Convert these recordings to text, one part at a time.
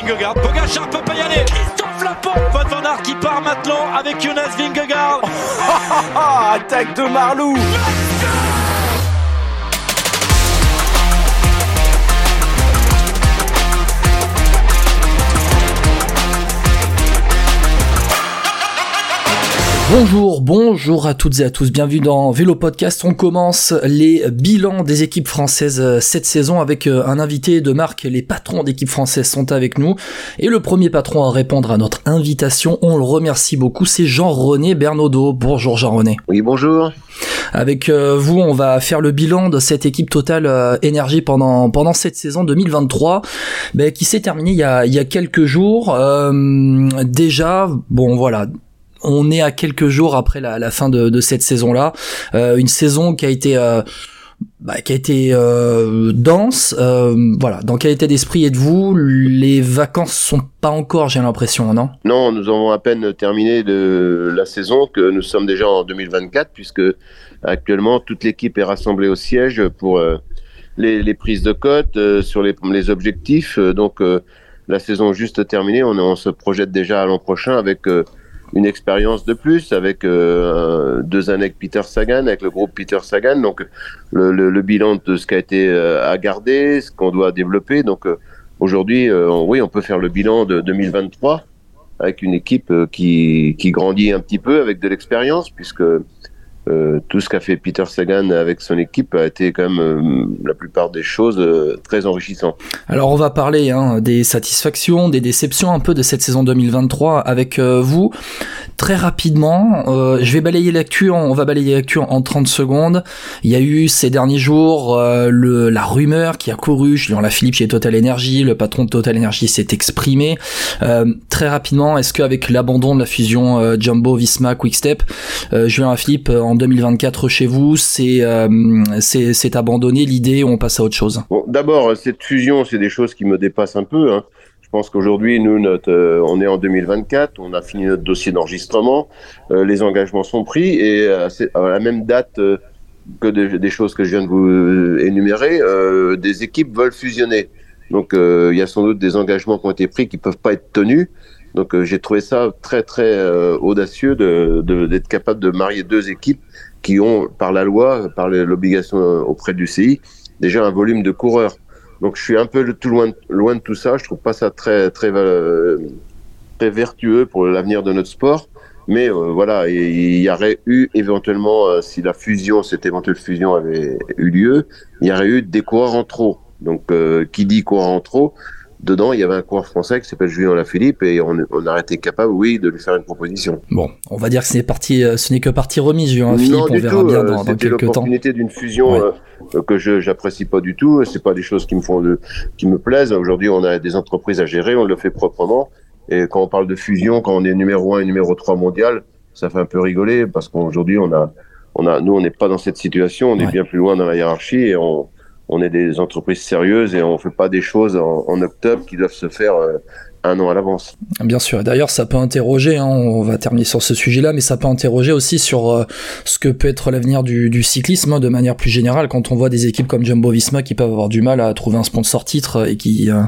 Vingegaard. Pogacar peut pas y aller. Christophe Lapont. Van Van Aert qui part maintenant avec Jonas Vingegaard. Attaque de Marlou. Bonjour, bonjour à toutes et à tous, bienvenue dans Vélo Podcast. On commence les bilans des équipes françaises euh, cette saison avec euh, un invité de marque. Les patrons d'équipes françaises sont avec nous. Et le premier patron à répondre à notre invitation, on le remercie beaucoup, c'est Jean-René Bernaudot. Bonjour Jean-René. Oui, bonjour. Avec euh, vous, on va faire le bilan de cette équipe Total Énergie pendant pendant cette saison 2023, ben, qui s'est terminée il y a il y a quelques jours. déjà, bon voilà, on est à quelques jours après la, fin de, cette saison-là, euh, une saison qui a été euh, bah, qui a été euh, dense. voilà, dans quel état d'esprit êtes-vous? Les vacances sont pas encore, j'ai l'impression, non? Non, nous avons à peine terminé de la saison, que nous sommes déjà en 2024, puisque actuellement toute l'équipe est rassemblée au siège pour les, prises de cote, sur les, objectifs. donc la saison juste terminée, on se projette déjà à l'an prochain avec une expérience de plus avec euh, deux années avec Peter Sagan, avec le groupe Peter Sagan. Donc le, le, bilan de ce qui a été euh, à garder, ce qu'on doit développer. Donc euh, aujourd'hui, oui, on peut faire le bilan de 2023 avec une équipe qui, qui grandit un petit peu avec de l'expérience, puisque euh, tout ce qu'a fait Peter Sagan avec son équipe a été quand même euh, la plupart des choses euh, très enrichissant. Alors on va parler hein, des satisfactions, des déceptions un peu de cette saison 2023 avec vous. Très rapidement, je vais balayer l'actu, on va balayer l'actu en 30 secondes. Il y a eu ces derniers jours le, la rumeur qui a couru, Julien Philippe chez Total Energy, le patron de Total Energy s'est exprimé. très rapidement, est-ce qu'avec l'abandon de la fusion Jumbo Visma Quickstep, Julien Philippe en 2024 chez vous, euh, c'est c'est abandonné l'idée, on passe à autre chose? Bon, D'abord, cette fusion, c'est des choses qui me dépassent un peu. Hein. Je pense qu'aujourd'hui, nous, euh, on est en 2024, on a fini notre dossier d'enregistrement, euh, les engagements sont pris et à, la même date que des choses que je viens de vous énumérer, des équipes veulent fusionner. Donc, il y a sans doute des engagements qui ont été pris qui peuvent pas être tenus. Donc euh, j'ai trouvé ça très très euh, audacieux d'être capable de marier deux équipes qui ont par la loi, par l'obligation auprès du CI, déjà un volume de coureurs. Donc je suis un peu tout loin, loin de tout ça. Je trouve pas ça très très euh, très vertueux pour l'avenir de notre sport. Mais voilà, il y aurait eu éventuellement, si la fusion, cette éventuelle fusion avait eu lieu, il y aurait eu des coureurs en trop. Donc, qui dit coureurs en trop dedans, il y avait un coureur français qui s'appelle Julien Lafilippe et on, on a été capable, oui, de lui faire une proposition. Bon, on va dire que c'est parti, euh, ce n'est que partie remise, Julien Lafilippe. on verra bien dans, dans quelques temps. l'opportunité d'une fusion euh, que je j'apprécie pas du tout. C'est pas des choses qui me font de, qui me plaisent. Aujourd'hui, on a des entreprises à gérer, on le fait proprement. Et quand on parle de fusion, quand on est numéro 1 et numéro 3 mondial, ça fait un peu rigoler parce qu'aujourd'hui, on a, on a, nous, on n'est pas dans cette situation. On est bien plus loin dans la hiérarchie et on, on est des entreprises sérieuses et on fait pas des choses en, octobre qui doivent se faire euh, un an à l'avance. Bien sûr. D'ailleurs, ça peut interroger. Hein, on va terminer sur ce sujet-là, mais ça peut interroger aussi sur euh, ce que peut être l'avenir du, cyclisme hein, de manière plus générale. Quand on voit des équipes comme Jumbo-Visma qui peuvent avoir du mal à trouver un sponsor titre et qui, euh,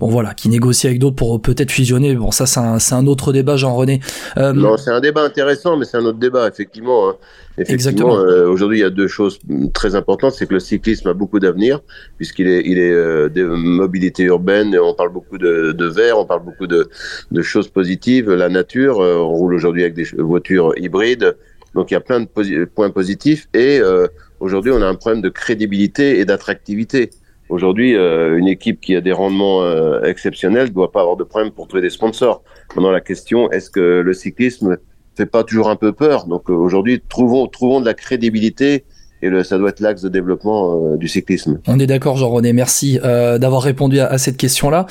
bon voilà, qui négocient avec d'autres pour peut-être fusionner. Bon, ça, c'est un, autre débat, Jean-René. non, c'est un débat intéressant, mais c'est un autre débat, effectivement. Hein. Effectivement, euh, aujourd'hui, il y a deux choses très importantes. C'est que le cyclisme a beaucoup d'avenir, puisqu'il est, il est euh, de mobilité urbaine. On parle beaucoup de, de verre, on parle beaucoup de, de choses positives. La nature, euh, on roule aujourd'hui avec des voitures hybrides. Donc, il y a plein de points positifs. Et euh, aujourd'hui, on a un problème de crédibilité et d'attractivité. Aujourd'hui, une équipe qui a des rendements exceptionnels ne doit pas avoir de problème pour trouver des sponsors. Maintenant, la question, est-ce que le cyclisme fait pas toujours un peu peur. Donc euh, aujourd'hui, trouvons, trouvons de la crédibilité et le, ça doit être l'axe de développement euh, du cyclisme. On est d'accord, Jean-René. Merci euh, d'avoir répondu à, cette question-là.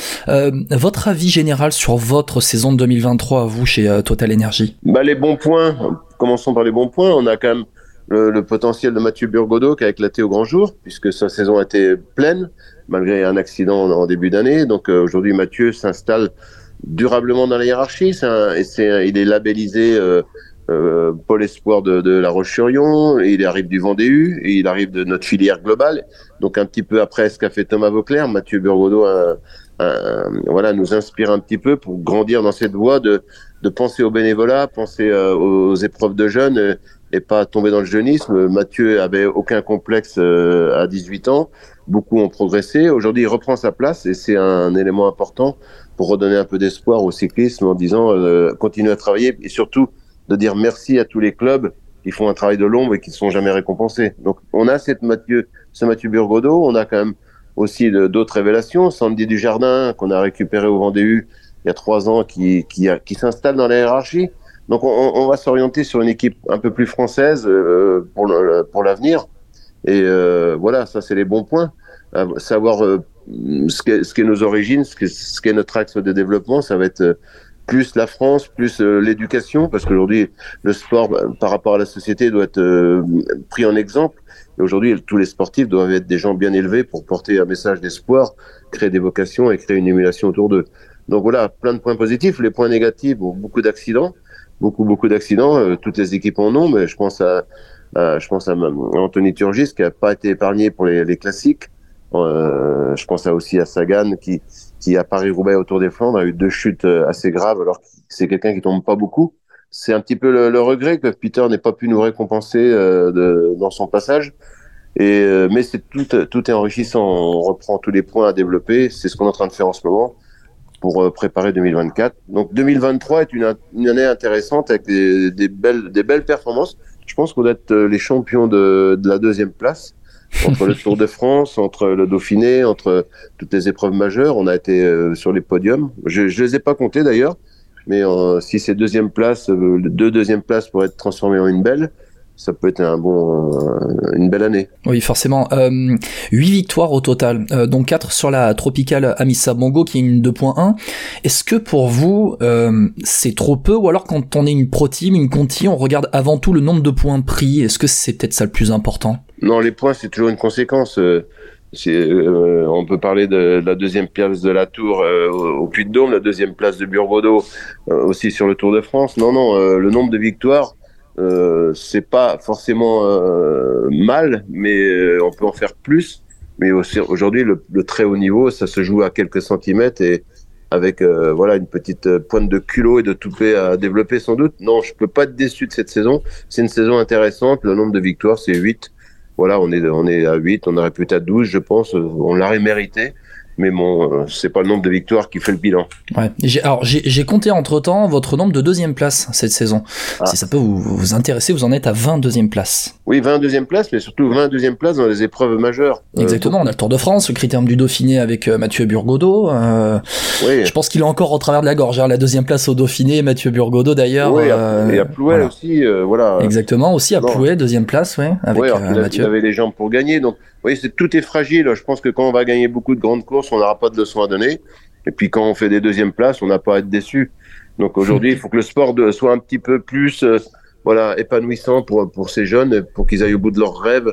votre avis général sur votre saison de 2023, vous, chez Total Energy bah, Les bons points, commençons par les bons points. On a quand même le, potentiel de Mathieu Burgodeau qui a éclaté au grand jour, puisque sa saison a été pleine, malgré un accident en, début d'année. Donc aujourd'hui, Mathieu s'installe durablement dans la hiérarchie. C'est c'est, il est labellisé euh, euh, Pôle Espoir de, de La Roche-sur-Yon. Il arrive du Vendée U et il arrive de notre filière globale. Donc un petit peu après ce qu'a fait Thomas Vauclair, Mathieu Burgodeau voilà, nous inspire un petit peu pour grandir dans cette voie de, de penser au bénévolat, penser aux épreuves de jeunes et pas tomber dans le jeunisme. Mathieu avait aucun complexe à 18 ans. Beaucoup ont progressé. Aujourd'hui, il reprend sa place et c'est un élément important pour redonner un peu d'espoir au cyclisme en disant euh, continuez à travailler et surtout de dire merci à tous les clubs qui font un travail de l'ombre et qui ne sont jamais récompensés. Donc on a cette Mathieu, ce Mathieu Burgodeau, on a quand même aussi d'autres révélations. Sandy Dujardin qu'on a récupéré au Vendée U il y a trois ans qui, qui, qui s'installe dans la hiérarchie. Donc on, va s'orienter sur une équipe un peu plus française euh, pour l'avenir. Et euh, voilà, ça c'est les bons points. savoir euh, ce qu'est ce nos origines, ce qu'est ce qu'est notre axe de développement, ça va être euh, plus la France, plus l'éducation, parce qu'aujourd'hui le sport bah, par rapport à la société doit être pris en exemple. Et aujourd'hui, tous les sportifs doivent être des gens bien élevés pour porter un message d'espoir, créer des vocations et créer une émulation autour d'eux. Donc voilà, plein de points positifs. Les points négatifs, beaucoup d'accidents, beaucoup beaucoup d'accidents. toutes les équipes en ont, mais je pense à euh, je pense à, Anthony Turgis qui a pas été épargné pour les classiques. Euh, je pense aussi à Sagan qui, qui à Paris-Roubaix autour des Flandres a eu deux chutes euh, assez graves alors que c'est quelqu'un qui tombe pas beaucoup. C'est un petit peu le, regret que Peter n'ait pas pu nous récompenser euh, dans son passage. Mais c'est tout, tout est enrichissant. On reprend tous les points à développer. C'est ce qu'on est en train de faire en ce moment pour préparer 2024. Donc 2023 est une, année intéressante avec des, belles, performances je pense qu'on doit être les champions de la deuxième place entre le Tour de France, entre le Dauphiné, entre toutes les épreuves majeures. On a été euh, sur les podiums. Je, ne les ai pas comptés d'ailleurs, mais euh, si ces deuxième places, deux deuxièmes places pourraient être transformées en une belle, ça peut être un bon, euh, une belle année. Oui, forcément. Euh, 8 victoires au total, euh, dont 4 sur la tropicale Amissa Bongo, qui est une 2.1. Est-ce que pour vous, euh, c'est trop peu Ou alors quand on est une pro team, une conti, on regarde avant tout le nombre de points pris Est-ce que c'est peut-être ça le plus important? Non, les points, c'est toujours une conséquence. on peut parler de, la deuxième place de la Tour au, Puy de Dôme, la deuxième place de Burgodeau aussi sur le Tour de France. Non, non, le nombre de victoires, euh, c'est pas forcément euh, mal, mais euh, on peut en faire plus. Mais aujourd'hui, le, très haut niveau, ça se joue à quelques centimètres et avec voilà une petite pointe de culot et de toupet à développer sans doute. Non, je peux pas être déçu de cette saison. C'est une saison intéressante. Le nombre de victoires, c'est 8. Voilà, on est on est à 8. On aurait pu être à 12, je pense. On l'aurait mérité mais bon, euh, c'est pas le nombre de victoires qui fait le bilan. Ouais. Alors j'ai compté entre temps votre nombre de deuxième place cette saison. Ah. Si ça peut vous, vous intéresser, vous en êtes à 20 deuxième place. Oui, 20 deuxième place, mais surtout 20 deuxième place dans les épreuves majeures. Euh, Exactement. on a le Tour de France, le critérium du Dauphiné avec euh, Mathieu Burgodeau. Euh, oui. Je pense qu'il est encore au travers de la gorge. Hein, la deuxième place au Dauphiné, Mathieu Burgodeau d'ailleurs. Oui, et à Plouet aussi, voilà. Exactement, aussi à Plouet, deuxième place, ouais, avec oui, Mathieu. Il avait les jambes pour gagner, donc c'est tout est fragile. Je pense que quand on va gagner beaucoup de grandes courses, on n'aura pas de leçons à donner. Et puis quand on fait des deuxièmes places, on n'a pas à être déçu. Donc aujourd'hui, il faut que le sport soit un petit peu plus, euh, voilà, épanouissant pour pour ces jeunes, pour qu'ils aillent au bout de leurs rêves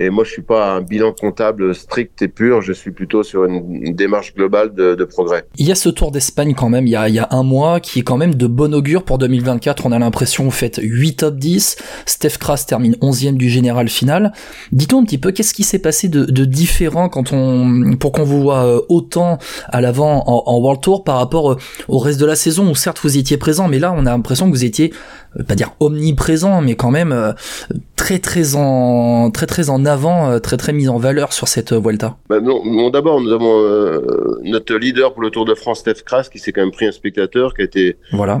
et moi, je suis pas un bilan comptable strict et pur. Je suis plutôt sur une, démarche globale de, progrès. Il y a ce Tour d'Espagne quand même. Il y, a, un mois qui est quand même de bon augure pour 2024. On a l'impression vous faites 8 top 10. Steph Kras termine 11e du général final. Dites-nous un petit peu qu'est-ce qui s'est passé de, de, différent quand on pour qu'on vous voit euh, autant à l'avant en, en, World Tour par rapport euh, au reste de la saison où certes vous étiez présent, mais là on a l'impression que vous étiez euh, pas dire omniprésent, mais quand même très très en très très en avant, euh, très très mise en valeur sur cette euh, Vuelta bah non, D'abord, nous avons euh, notre leader pour le Tour de France, Steph Kras, qui s'est quand même pris un spectateur, qui a été, voilà.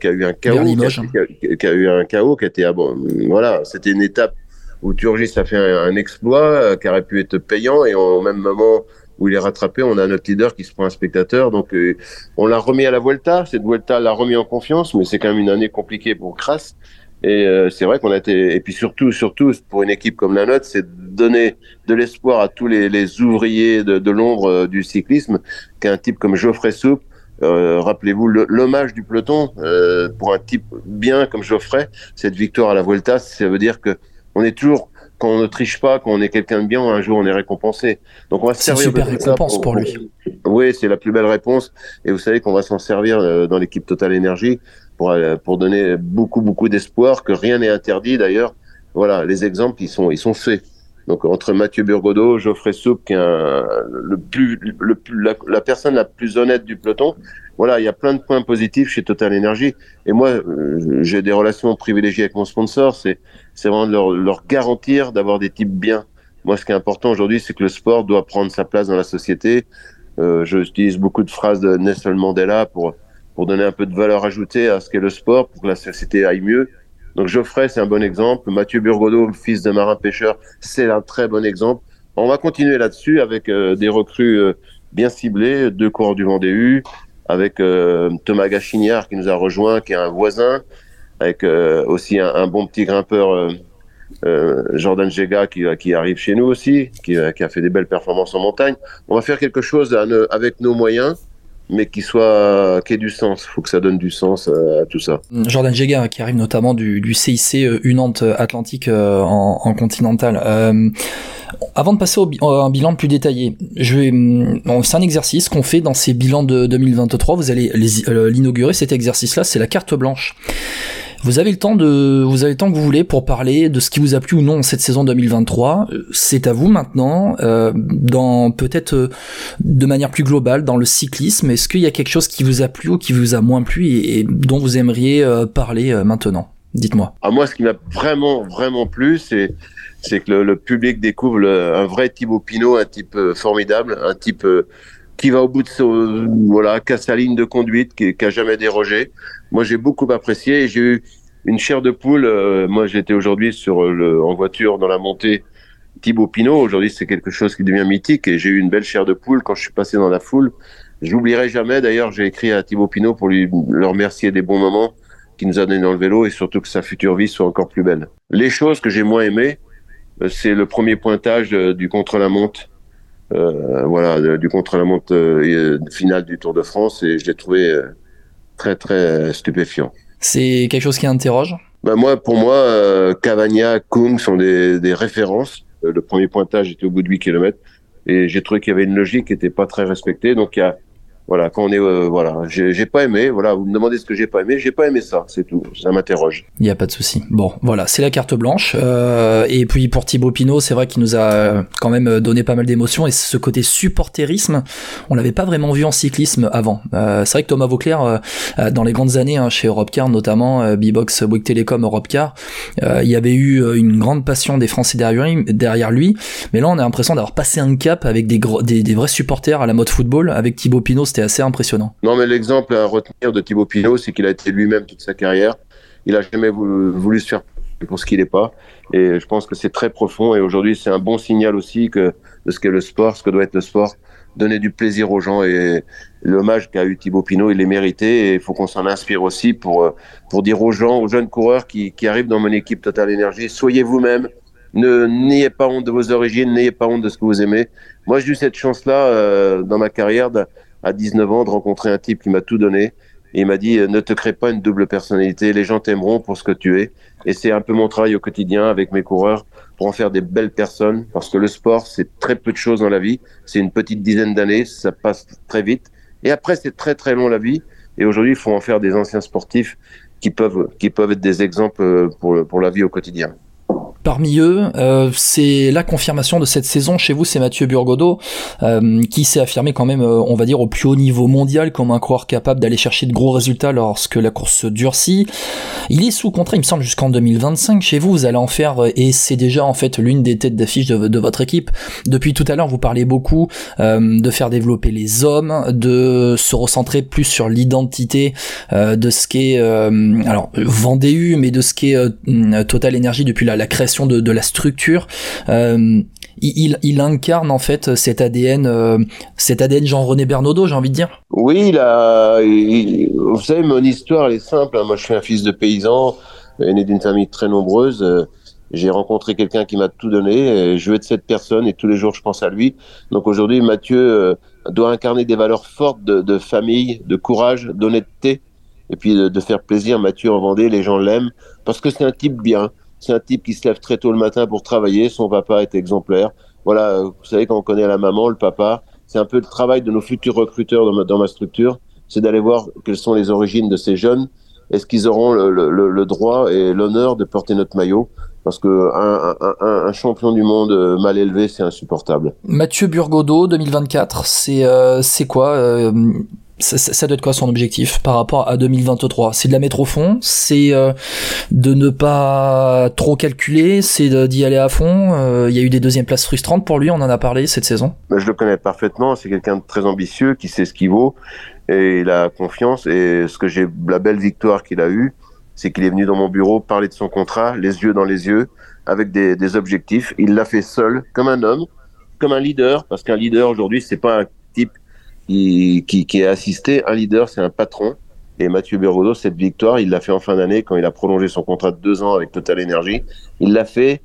qui a eu un chaos, qui a, eu un chaos, qui a été, ah bon, voilà, c'était une étape où Turgis a fait un, exploit qui aurait pu être payant et au même moment où il est rattrapé, on a notre leader qui se prend un spectateur. Donc, on l'a remis à la Vuelta. Cette Vuelta l'a remis en confiance, mais c'est quand même une année compliquée pour Kras. Et euh, c'est vrai qu'on a été, et puis surtout, surtout pour une équipe comme la nôtre, c'est donner de l'espoir à tous les, les ouvriers de, de l'ombre euh, du cyclisme, qu'un type comme Geoffrey Soupe, euh, rappelez-vous l'hommage du peloton euh, pour un type bien comme Geoffrey, cette victoire à la Vuelta, ça veut dire que on est toujours quand on ne triche pas, quand on est quelqu'un de bien, un jour on est récompensé. Donc on va se servir super récompense pour, lui. Oui, c'est la plus belle réponse. Et vous savez qu'on va s'en servir dans l'équipe Total Energy pour, euh, pour donner beaucoup, beaucoup d'espoir, que rien n'est interdit d'ailleurs. Voilà, les exemples, ils sont, ils sont faits. Donc entre Mathieu Burgodeau, Geoffrey Soupe, qui est le plus, le plus la, personne la plus honnête du peloton. Voilà, il y a plein de points positifs chez Total Energy. Et moi, euh, j'ai des relations privilégiées avec mon sponsor. C'est, c'est vraiment de leur, leur garantir d'avoir des types bien. Moi, ce qui est important aujourd'hui, c'est que le sport doit prendre sa place dans la société. Euh, J'utilise beaucoup de phrases de Nelson Mandela pour pour donner un peu de valeur ajoutée à ce qu'est le sport, pour que la société aille mieux. Donc Geoffrey, c'est un bon exemple. Mathieu Burgodeau, fils de marin pêcheur, c'est un très bon exemple. On va continuer là-dessus avec euh, des recrues euh, bien ciblées, deux coureurs du Vendée U, avec euh, Thomas Gachignard qui nous a rejoint, qui est un voisin, avec aussi un, bon petit grimpeur, Jordan Jega, qui, arrive chez nous aussi, qui, a fait des belles performances en montagne. On va faire quelque chose avec nos moyens mais qui soit qui ait du sens. Il faut que ça donne du sens à, tout ça. Jordan Jega qui arrive notamment du, CIC euh, Unante Atlantique euh, en, en, continental. Euh, avant de passer au un bilan plus détaillé, je vais, c'est un exercice qu'on fait dans ces bilans de 2023. Vous allez l'inaugurer cet exercice-là, c'est la carte blanche. Vous avez le temps de, vous avez le temps que vous voulez pour parler de ce qui vous a plu ou non cette saison 2023. C'est à vous maintenant, euh, dans peut-être euh, de manière plus globale dans le cyclisme. Est-ce qu'il y a quelque chose qui vous a plu ou qui vous a moins plu et, dont vous aimeriez euh, parler maintenant? Dites-moi. À ah, moi, ce qui m'a vraiment vraiment plu, c'est c'est que le, public découvre un vrai Thibaut Pinot, un type formidable, un type qui va au bout de ce, voilà, qui a sa ligne de conduite, qui, qui a jamais dérogé. Moi, j'ai beaucoup apprécié et j'ai eu une chair de poule. Euh, moi, j'étais aujourd'hui sur le, en voiture dans la montée Thibaut Pinot. Aujourd'hui, c'est quelque chose qui devient mythique et j'ai eu une belle chair de poule quand je suis passé dans la foule. J'oublierai jamais. D'ailleurs, j'ai écrit à Thibaut Pinot pour lui le remercier des bons moments qu'il nous a donnés dans le vélo et surtout que sa future vie soit encore plus belle. Les choses que j'ai moins aimées, euh, c'est le premier pointage euh, du contre-la-montre euh, voilà, du contre-la-montre euh, finale du Tour de France et je l'ai trouvé euh, très très stupéfiant. C'est quelque chose qui interroge? Ben moi, pour moi, Cavagna, Kung sont des, des références. Le premier pointage était au bout de 8 km et j'ai trouvé qu'il y avait une logique qui n'était pas très respectée. Donc il y a voilà, quand on est, euh, voilà, j'ai pas aimé. Voilà, vous me demandez ce que j'ai pas aimé, j'ai pas aimé ça, c'est tout. Ça m'interroge. Il y a pas de souci. Bon, voilà, c'est la carte blanche. Euh, et puis pour Thibaut Pinot, c'est vrai qu'il nous a quand même donné pas mal d'émotions et ce côté supporterisme, on l'avait pas vraiment vu en cyclisme avant. Euh, c'est vrai que Thomas Vauclair, euh, dans les grandes années hein, chez Europcar, notamment euh, B-Box, Bouygues Télécom, Europcar, il y avait eu une grande passion des Français derrière lui. Mais là, on a l'impression d'avoir passé un cap avec des, des, des vrais supporters à la mode football, avec Thibaut Pinot c'était assez impressionnant. Non, mais l'exemple à retenir de Thibaut Pinot, c'est qu'il a été lui-même toute sa carrière. Il a jamais voulu, se faire pour ce qu'il n'est pas. Et je pense que c'est très profond. Et aujourd'hui, c'est un bon signal aussi de ce qu'est le sport, ce que doit être le sport, donner du plaisir aux gens. Et l'hommage qu'a eu Thibaut Pinot, il est mérité. Et il faut qu'on s'en inspire aussi pour, pour dire aux gens, aux jeunes coureurs qui, qui arrivent dans mon équipe Total Energy, soyez vous-même. Ne n'ayez pas honte de vos origines, n'ayez pas honte de ce que vous aimez. Moi, j'ai eu cette chance-là euh, dans ma carrière à 19 ans de rencontrer un type qui m'a tout donné. Et il m'a dit, ne te crée pas une double personnalité, les gens t'aimeront pour ce que tu es. Et c'est un peu mon travail au quotidien avec mes coureurs pour en faire des belles personnes, parce que le sport, c'est très peu de choses dans la vie. C'est une petite dizaine d'années, ça passe très vite. Et après, c'est très très long la vie. Et aujourd'hui, il faut en faire des anciens sportifs qui peuvent, qui peuvent être des exemples pour, pour la vie au quotidien. Parmi eux, euh, c'est la confirmation de cette saison chez vous, c'est Mathieu Burgodeau, euh, qui s'est affirmé quand même, euh, on va dire, au plus haut niveau mondial comme un coureur capable d'aller chercher de gros résultats lorsque la course se durcit. Il est sous contrat, il me semble, jusqu'en 2025 chez vous, vous allez en faire, et c'est déjà en fait l'une des têtes d'affiche de, votre équipe. Depuis tout à l'heure, vous parlez beaucoup de faire développer les hommes, de se recentrer plus sur l'identité de ce qu'est, alors, Vendée mais de ce qu'est Total Energy depuis la création de, la structure. Euh, il, incarne en fait cet ADN, euh, cet ADN Jean-René Bernaudot, j'ai envie de dire. Oui, vous savez, mon histoire elle est simple. Hein. Moi, je suis un fils de paysan, né d'une famille très nombreuse. Euh, j'ai rencontré quelqu'un qui m'a tout donné. je veux être cette personne et tous les jours, je pense à lui. Donc aujourd'hui, Mathieu doit incarner des valeurs fortes de, famille, de courage, d'honnêteté, et puis de, de, faire plaisir. Mathieu en Vendée, les gens l'aiment parce que c'est un type bien. C'est un type qui se lève très tôt le matin pour travailler. Son papa est exemplaire. Voilà, vous savez, quand on connaît la maman, le papa, c'est un peu le travail de nos futurs recruteurs dans ma, structure, c'est d'aller voir quelles sont les origines de ces jeunes. Est-ce qu'ils auront le, droit et l'honneur de porter notre maillot? Parce que un, champion du monde mal élevé, c'est insupportable. Mathieu Burgodeau, 2024, c'est euh, c'est quoi euh, ça, ça, doit être quoi son objectif par rapport à 2023 C'est de la mettre au fond, c'est de ne pas trop calculer, c'est d'y aller à fond. Il y a eu des deuxièmes places frustrantes pour lui, on en a parlé cette saison. Je le connais parfaitement, c'est quelqu'un de très ambitieux, qui sait ce qu'il vaut et il a confiance. Et ce que j'ai, la belle victoire qu'il a eue, c'est qu'il est venu dans mon bureau parler de son contrat, les yeux dans les yeux, avec des, des objectifs. Il l'a fait seul, comme un homme, comme un leader, parce qu'un leader aujourd'hui, c'est pas un type qui, qui, qui, est assisté. Un leader, c'est un patron. Et Mathieu Berrodo, cette victoire, il l'a fait en fin d'année quand il a prolongé son contrat de deux ans avec Total Energy. Il l'a fait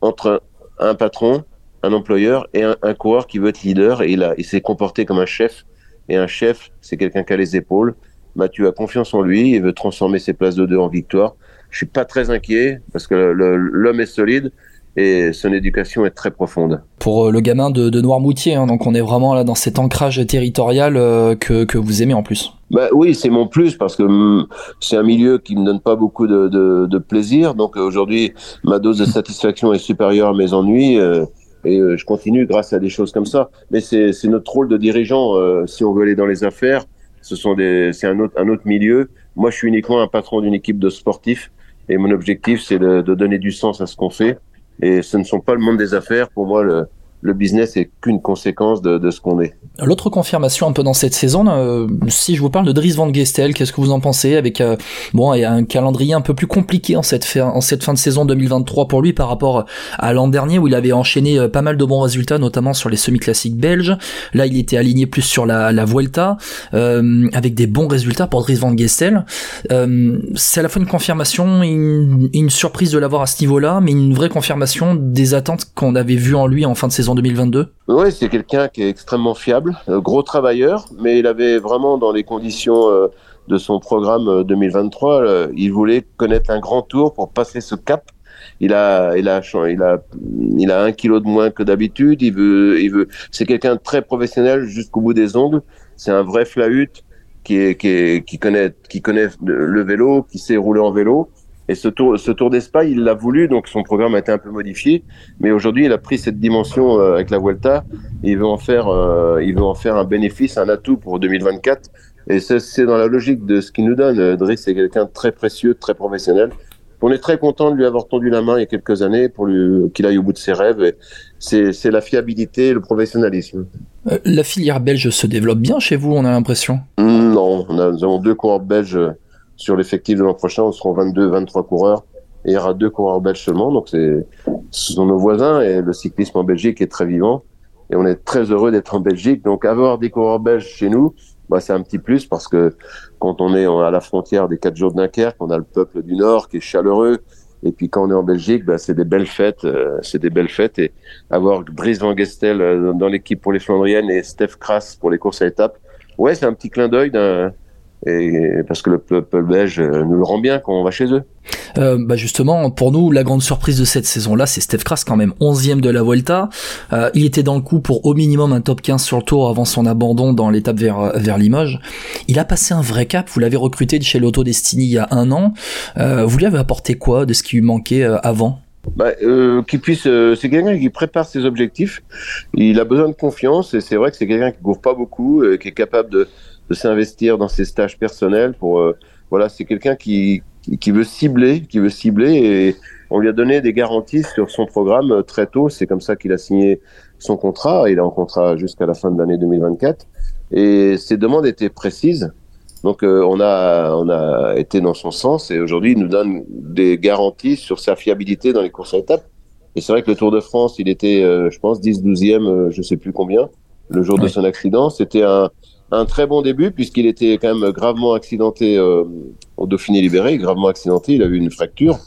entre un patron, un employeur et un, coureur qui veut être leader. Et il s'est comporté comme un chef. Et un chef, c'est quelqu'un qui a les épaules. Mathieu a confiance en lui et veut transformer ses places de deux en victoire. Je suis pas très inquiet parce que l'homme est solide et son éducation est très profonde. Pour euh, le gamin de, de Noirmoutier, hein, donc on est vraiment là dans cet ancrage territorial euh, que, que vous aimez en plus. Bah oui, c'est mon plus parce que mm, c'est un milieu qui me donne pas beaucoup de, de, de plaisir. Donc aujourd'hui, ma dose de satisfaction est supérieure à mes ennuis. Euh, et je continue grâce à des choses comme ça. Mais c'est notre rôle de dirigeant. si on veut aller dans les affaires, ce sont des, c'est un autre, un autre milieu. Moi, je suis uniquement un patron d'une équipe de sportifs et mon objectif, c'est de, de, donner du sens à ce qu'on fait. Et ce ne sont pas le monde des affaires. Pour moi, le, le business est qu'une conséquence de, ce qu'on est. L'autre confirmation un peu dans cette saison, euh, si je vous parle de Dries Van Gestel, qu'est-ce que vous en pensez avec euh, bon un calendrier un peu plus compliqué en cette, fin, de saison 2023 pour lui par rapport à l'an dernier où il avait enchaîné euh, pas mal de bons résultats, notamment sur les semi-classiques belges. Là, il était aligné plus sur la, la Vuelta euh, avec des bons résultats pour Dries Van Gestel. C'est à la fois une confirmation, une, une surprise de l'avoir à ce niveau-là, mais une vraie confirmation des attentes qu'on avait vues en lui en fin de saison en 2022 Oui, c'est quelqu'un qui est extrêmement fiable, euh, gros travailleur, mais il avait vraiment dans les conditions euh, de son programme 2023, euh, il voulait connaître un grand tour pour passer ce cap. Il a, il a, il a, il a un kilo de moins que d'habitude. Il veut, il veut. C'est quelqu'un de très professionnel jusqu'au bout des ongles. C'est un vrai flahut qui est, qui est, qui connaît, qui connaît le vélo, qui sait rouler en vélo. Et ce tour, ce tour d'Espagne, il l'a voulu, donc son programme a été un peu modifié. Mais aujourd'hui, il a pris cette dimension euh, avec la Vuelta. Et il veut en faire, euh, il veut en faire un bénéfice, un atout pour 2024. Et c'est dans la logique de ce qu'il nous donne. Euh, Driss, c'est quelqu'un de très précieux, très professionnel. On est très content de lui avoir tendu la main il y a quelques années pour qu'il aille au bout de ses rêves. C'est la fiabilité, le professionnalisme. la filière belge se développe bien chez vous, on a l'impression? Non, on a, nous avons deux coureurs belges sur l'effectif de l'an prochain, on sera 22, 23 coureurs. Et il y aura deux coureurs belges seulement. Donc, c'est, ce sont nos voisins et le cyclisme en Belgique est très vivant. Et on est très heureux d'être en Belgique. Donc, avoir des coureurs belges chez nous, bah, c'est un petit plus parce que quand on est à la frontière des quatre jours de Dunkerque, on a le peuple du Nord qui est chaleureux. Et puis quand on est en Belgique, bah, c'est des belles fêtes, euh, c'est des belles fêtes. Et avoir Brice Van Gestel euh, dans l'équipe pour les Flandriennes et Steph Kras pour les courses à étapes, ouais, c'est un petit clin d'œil d'un et parce que le peuple belge nous le rend bien quand on va chez eux. Euh, bah justement, pour nous, la grande surprise de cette saison-là, c'est Steph Kras quand même 11e de la Vuelta. Euh, il était dans le coup pour au minimum un top 15 sur le tour avant son abandon dans l'étape vers, vers Limoges. Il a passé un vrai cap, vous l'avez recruté de chez l'Auto Destiny il y a un an. Euh, vous lui avez apporté quoi de ce qui lui manquait euh, avant? Bah, euh, qu'il puisse, euh, c'est quelqu'un qui prépare ses objectifs. Il a besoin de confiance et c'est vrai que c'est quelqu'un qui court pas beaucoup, euh, qui est capable de, de s'investir dans ses stages personnels. Pour euh, voilà, c'est quelqu'un qui, qui veut cibler, qui veut cibler et on lui a donné des garanties sur son programme euh, très tôt. C'est comme ça qu'il a signé son contrat. Il est en contrat jusqu'à la fin de l'année 2024 et ses demandes étaient précises. Donc euh, on a on a été dans son sens et aujourd'hui il nous donne des garanties sur sa fiabilité dans les courses à étapes. Et c'est vrai que le Tour de France, il était, je pense, 10, 12e, je sais plus combien, le jour de son accident. C'était un, un très bon début puisqu'il était quand même gravement accidenté euh, au Dauphiné libéré, gravement accidenté, il a eu une fracture.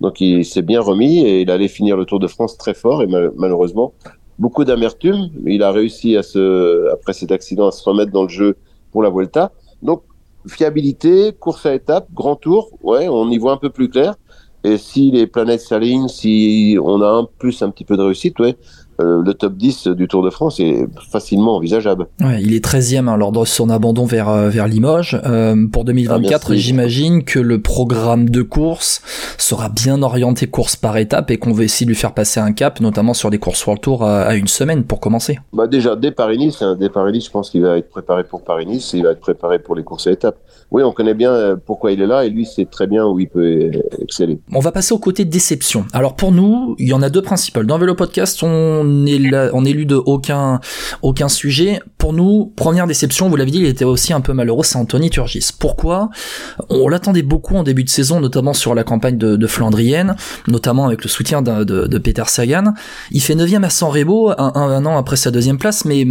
Donc il s'est bien remis et il allait finir le Tour de France très fort et malheureusement beaucoup d'amertume. Il a réussi à se, après cet accident à se remettre dans le jeu pour la Vuelta. Donc fiabilité, course à étapes, grand tour, ouais, on y voit un peu plus clair. Et si les planètes s'alignent, si on a un plus un petit peu de réussite, ouais, euh, le top 10 du Tour de France est facilement envisageable. Ouais, il est 13e hein, lors de son abandon vers, euh, vers Limoges. Euh, pour 2024, ah, j'imagine que le programme de course sera bien orienté course par étape et qu'on va essayer de lui faire passer un cap, notamment sur des courses World Tour à, une semaine pour commencer. Bah déjà, dès Paris-Nice, hein, dès Paris-Nice, je pense qu'il va être préparé pour Paris-Nice et il va être préparé pour les courses à étapes. Oui, on connaît bien pourquoi il est là et lui sait très bien où il peut exceller. On va passer au côté déception. Alors pour nous, il y en a deux principales. Dans Vélo Podcast, on on lu de aucun, sujet. Pour nous, première déception, vous l'avez dit, il était aussi un peu malheureux, c'est Anthony Turgis. Pourquoi? On l'attendait beaucoup en début de saison, notamment sur la campagne de, Flandrienne, notamment avec le soutien de, Peter Sagan. Il fait 9 à San Remo, un, an après sa deuxième place, mais,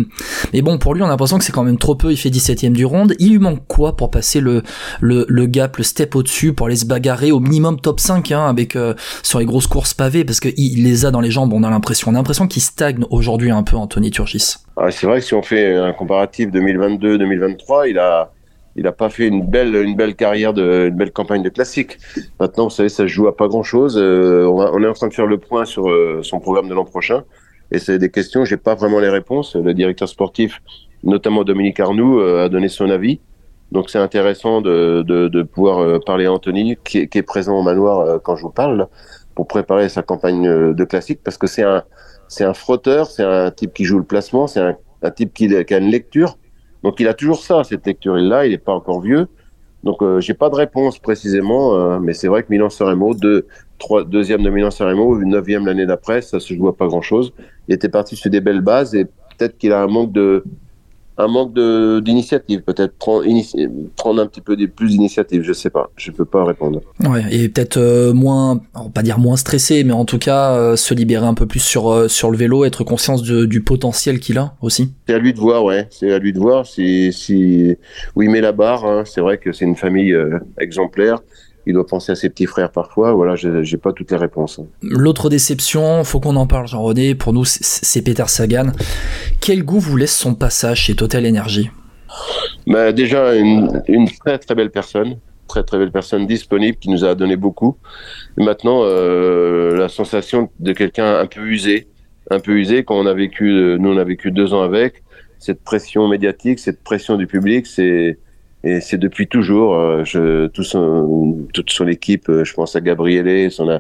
bon, pour lui, on a l'impression que c'est quand même trop peu, il fait 17 e du ronde. Il lui manque quoi pour passer le, le, gap, le step au-dessus, pour aller se bagarrer au minimum top 5, hein, avec, euh, sur les grosses courses pavées, parce qu'il les a dans les jambes, on a l'impression, on a l'impression qu'il stagne aujourd'hui un peu Anthony Turgis? Ah, c'est vrai que si on fait un comparatif 2022-2023, il a, il a pas fait une belle, une belle carrière une belle campagne de classique. Maintenant, vous savez, ça joue à pas grand chose. Euh, on, est en train de faire le point sur euh, son programme de l'an prochain. Et c'est des questions, j'ai pas vraiment les réponses. Le directeur sportif, notamment Dominique Arnoux, euh, a donné son avis. Donc c'est intéressant de, de, pouvoir parler à Anthony, qui qui est présent au manoir quand je vous parle, pour préparer sa campagne de classique, parce que c'est un, c'est un frotteur, c'est un type qui joue le placement, c'est un, type qui, a une lecture. Donc il a toujours ça, cette lecture-là, il n'est pas encore vieux. Donc euh, j'ai pas de réponse précisément, euh, mais c'est vrai que Milan Sanremo, deux, deuxième de Milan Sanremo, neuvième l'année d'après, ça se joue pas grand-chose. Il était parti sur des belles bases et peut-être qu'il a un manque de, un manque d'initiative, peut-être prendre, prendre un petit peu des, plus d'initiative, je sais pas, je peux pas répondre. Ouais, et peut-être euh, moins, pas dire moins stressé, mais en tout cas euh, se libérer un peu plus sur euh, sur le vélo, être conscient du potentiel qu'il a aussi. C'est à lui de voir, ouais, c'est à lui de voir si si où il met la barre. Hein. C'est vrai que c'est une famille exemplaire il doit penser à ses petits frères parfois. Voilà, j'ai pas toutes les réponses. L'autre déception, faut qu'on en parle, Jean-René. Pour nous, c'est Peter Sagan. Quel goût vous laisse son passage chez Total Energy? Bah, Déjà, une, très très belle personne. Très très belle personne disponible qui nous a donné beaucoup. Et maintenant, euh, la sensation de quelqu'un un peu usé. Un peu usé quand on a vécu, euh, nous on a vécu deux ans avec. Cette pression médiatique, cette pression du public, c'est et c'est depuis toujours. Euh, toute son équipe, euh, je pense à Gabriele, son,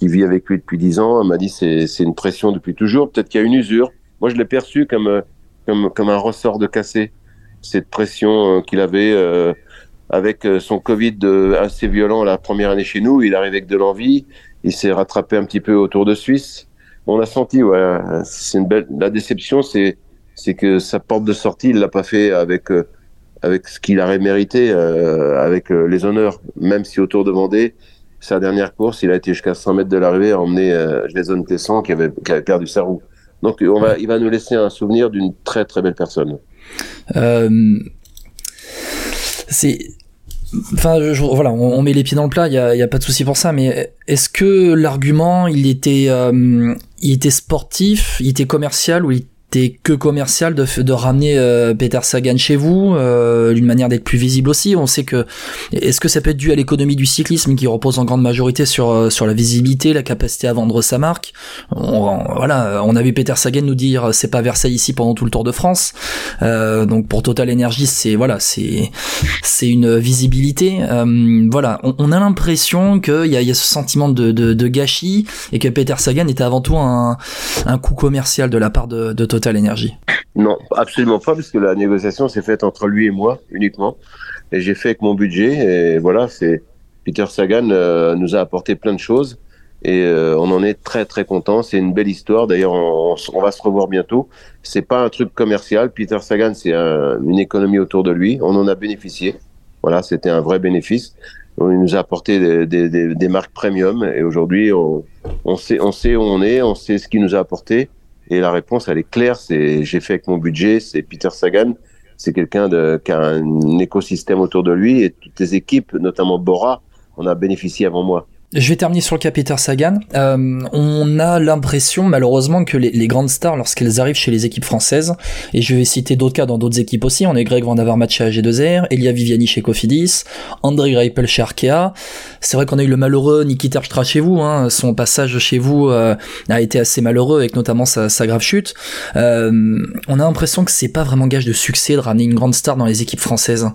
qui vit avec lui depuis dix ans, m'a dit c'est une pression depuis toujours. Peut-être qu'il y a une usure. Moi, je l'ai perçu comme euh, un ressort de cassé. Cette pression qu'il avait avec son Covid assez violent la première année chez nous. Il arrive avec de l'envie. Il s'est rattrapé un petit peu autour de Suisse. On a senti, ouais. La déception, c'est c'est que sa porte de sortie, il l'a pas fait avec avec ce qu'il aurait mérité, euh, avec euh, les honneurs, même si autour de Vendée, sa dernière course, il a été jusqu'à 100 mètres de l'arrivée à emmener euh, Jason Tesson qui avait, qui avait perdu sa roue. Donc on va, il va nous laisser un souvenir d'une très très belle personne. Euh, c'est Enfin, voilà, on, met les pieds dans le plat, il y a, a, pas de souci pour ça. Mais est-ce que l'argument, il était, il était sportif, il était commercial ou il que commercial de, de ramener euh, Peter Sagan chez vous, euh, d'une manière d'être plus visible aussi. On sait que est-ce que ça peut être dû à l'économie du cyclisme qui repose en grande majorité sur euh, sur la visibilité, la capacité à vendre sa marque? On, voilà, on a vu Peter Sagan nous dire c'est pas Versailles ici pendant tout le Tour de France. donc pour Total Energy, c'est voilà, c'est c'est une visibilité. voilà, on, a l'impression qu'il y a, y a ce sentiment de, de, de, gâchis et que Peter Sagan était avant tout un un coût commercial de la part de, de Total Non, absolument pas, parce que la négociation s'est faite entre lui et moi uniquement. Et j'ai fait avec mon budget. Et voilà, c'est Peter Sagan euh, nous a apporté plein de choses. Et euh, on en est très très content. C'est une belle histoire. D'ailleurs, on, va se revoir bientôt. C'est pas un truc commercial. Peter Sagan, c'est une économie autour de lui. On en a bénéficié. Voilà, c'était un vrai bénéfice. Il nous a apporté des, marques premium. Et aujourd'hui, on, on, sait, on sait où on est. On sait ce qu'il nous a apporté. Et la réponse, elle est claire. C'est j'ai fait avec mon budget. C'est Peter Sagan. C'est quelqu'un qui a un écosystème autour de lui et toutes les équipes, notamment Bora, on a bénéficié avant moi. Je vais terminer sur le cas Peter Sagan. Euh, on a l'impression malheureusement que les, grandes stars, lorsqu'elles arrivent chez les équipes françaises, et je vais citer d'autres cas dans d'autres équipes aussi, on a Greg Van Avermaet chez AG2R, Elia Viviani chez Cofidis, André Greipel chez Arkea. C'est vrai qu'on a eu le malheureux Niki Terpstra chez vous, hein. son passage chez vous euh, a été assez malheureux avec notamment sa, grave chute. Euh, on a l'impression que c'est pas vraiment gage de succès de ramener une grande star dans les équipes françaises.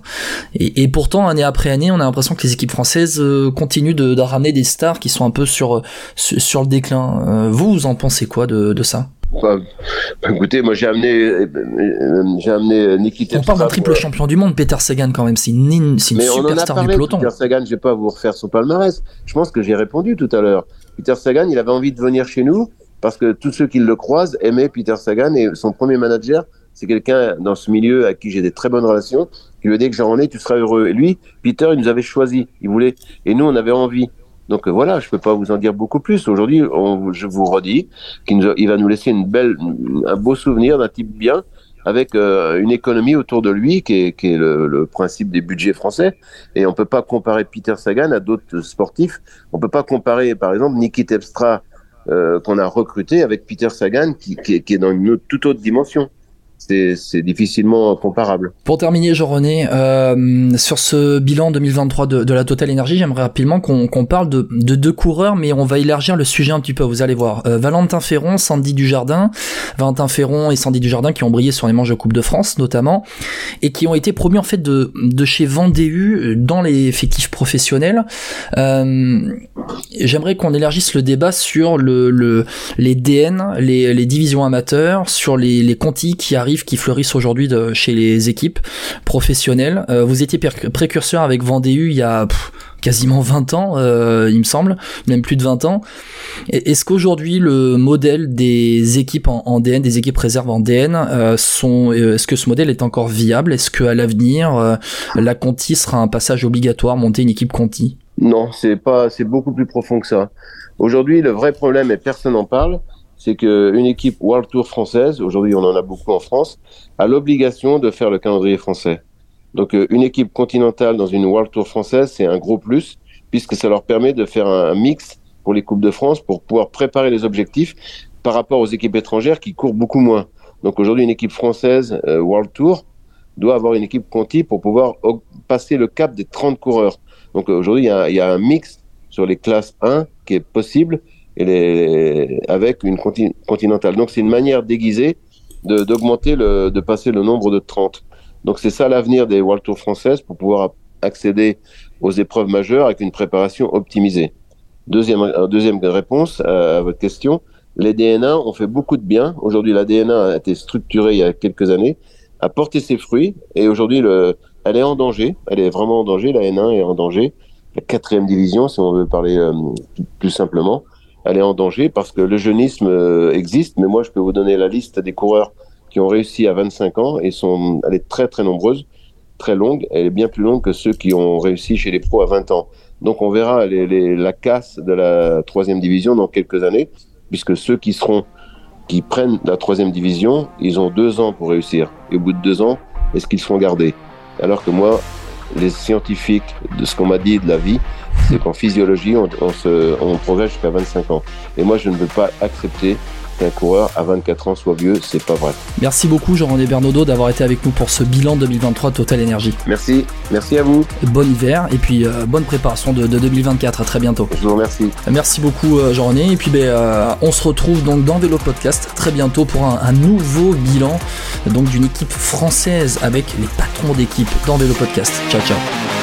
Et, et pourtant, année après année, on a l'impression que les équipes françaises euh, continuent de, de ramener des stars qui sont un peu sur sur, le déclin. Euh, vous, vous en pensez quoi de, de ça? Bah, écoutez, moi j'ai amené, j'ai amené On parle d'un triple champion du monde, Peter Sagan quand même, c'est une, une superstar du peloton. Peter Sagan, je vais pas vous refaire son palmarès. Je pense que j'ai répondu tout à l'heure. Peter Sagan, il avait envie de venir chez nous parce que tous ceux qui le croisent aimaient Peter Sagan et son premier manager, c'est quelqu'un dans ce milieu à qui j'ai des très bonnes relations, qui lui a dit que j'en ai, tu seras heureux. Et lui, Peter, il nous avait choisi, il voulait, et nous on avait envie. Donc euh, voilà, je peux pas vous en dire beaucoup plus. Aujourd'hui, je vous redis qu'il il va nous laisser une un beau souvenir d'un type bien, avec euh, une économie autour de lui qui est, le, principe des budgets français. Et on peut pas comparer Peter Sagan à d'autres sportifs. On peut pas comparer, par exemple, Niki Tepstra euh, qu'on a recruté avec Peter Sagan qui est dans une toute autre dimension c'est difficilement comparable. Pour terminer, Jean-René, euh, sur ce bilan 2023 de, la Total Energy, j'aimerais rapidement qu'on parle de, de, deux coureurs, mais on va élargir le sujet un petit peu, vous allez voir. Euh, Valentin Ferron, Sandy Dujardin, Valentin Ferron et Sandy Dujardin qui ont brillé sur les manches de Coupe de France notamment, et qui ont été promus en fait de, chez Vendée dans les effectifs professionnels. Euh, j'aimerais qu'on élargisse le débat sur le, le les DN, les, les divisions amateurs, sur les, les contis qui arrivent qui fleurissent aujourd'hui chez les équipes professionnelles. Euh, vous étiez précurseur avec Vendée il y a quasiment 20 ans, euh, il me semble, même plus de 20 ans. Est-ce qu'aujourd'hui le modèle des équipes en, DN, des équipes réserves en DN, euh, est-ce que ce modèle est encore viable? Est-ce qu'à l'avenir, la Conti sera un passage obligatoire, monter une équipe Conti? Non, c'est pas, c'est beaucoup plus profond que ça. Aujourd'hui, le vrai problème, et personne n'en parle, c'est qu'une équipe World Tour française, aujourd'hui on en a beaucoup en France, a l'obligation de faire le calendrier français. Donc euh, une équipe continentale dans une World Tour française, c'est un gros plus, puisque ça leur permet de faire un mix pour les Coupes de France, pour pouvoir préparer les objectifs par rapport aux équipes étrangères qui courent beaucoup moins. Donc aujourd'hui, une équipe française euh, World Tour doit avoir une équipe Conti pour pouvoir passer le cap des 30 coureurs. Donc aujourd'hui, il y, y a, un mix sur les classes 1 qui est possible et les, avec une continentale. Donc c'est une manière déguisée d'augmenter le, de passer le nombre de 30. Donc c'est ça l'avenir des World Tour françaises pour pouvoir accéder aux épreuves majeures avec une préparation optimisée. Deuxième, euh, deuxième réponse à, votre question, les DNA ont fait beaucoup de bien. Aujourd'hui, la DNA a été structurée il y a quelques années, a porté ses fruits et aujourd'hui, elle est en danger. Elle est vraiment en danger. La N1 est en danger. La quatrième division, si on veut parler euh, plus simplement elle est en danger parce que le jeunisme euh, existe, mais moi je peux vous donner la liste des coureurs qui ont réussi à 25 ans et sont, elle est très très nombreuse, très longue, elle est bien plus longue que ceux qui ont réussi chez les pros à 20 ans. Donc on verra les, les, la casse de la troisième division dans quelques années, puisque ceux qui seront, qui prennent la troisième division, ils ont deux ans pour réussir. Et au bout de deux ans, est-ce qu'ils seront gardés? Alors que moi, les scientifiques de ce qu'on m'a dit de la vie, c'est qu'en physiologie, on, se, on progresse jusqu'à 25 ans. Et moi, je ne veux pas accepter qu'un coureur à 24 ans soit vieux, c'est pas vrai. Merci beaucoup Jean-René Bernaudot d'avoir été avec nous pour ce bilan 2023 Total Energy. Merci, merci à vous. Bon hiver et puis euh, bonne préparation de, de, 2024, à très bientôt. Je vous remercie. Merci beaucoup euh, Jean-René et puis ben, euh, on se retrouve donc dans Vélo Podcast très bientôt pour un, un nouveau bilan donc d'une équipe française avec les patrons d'équipe dans Vélo Podcast. Ciao ciao.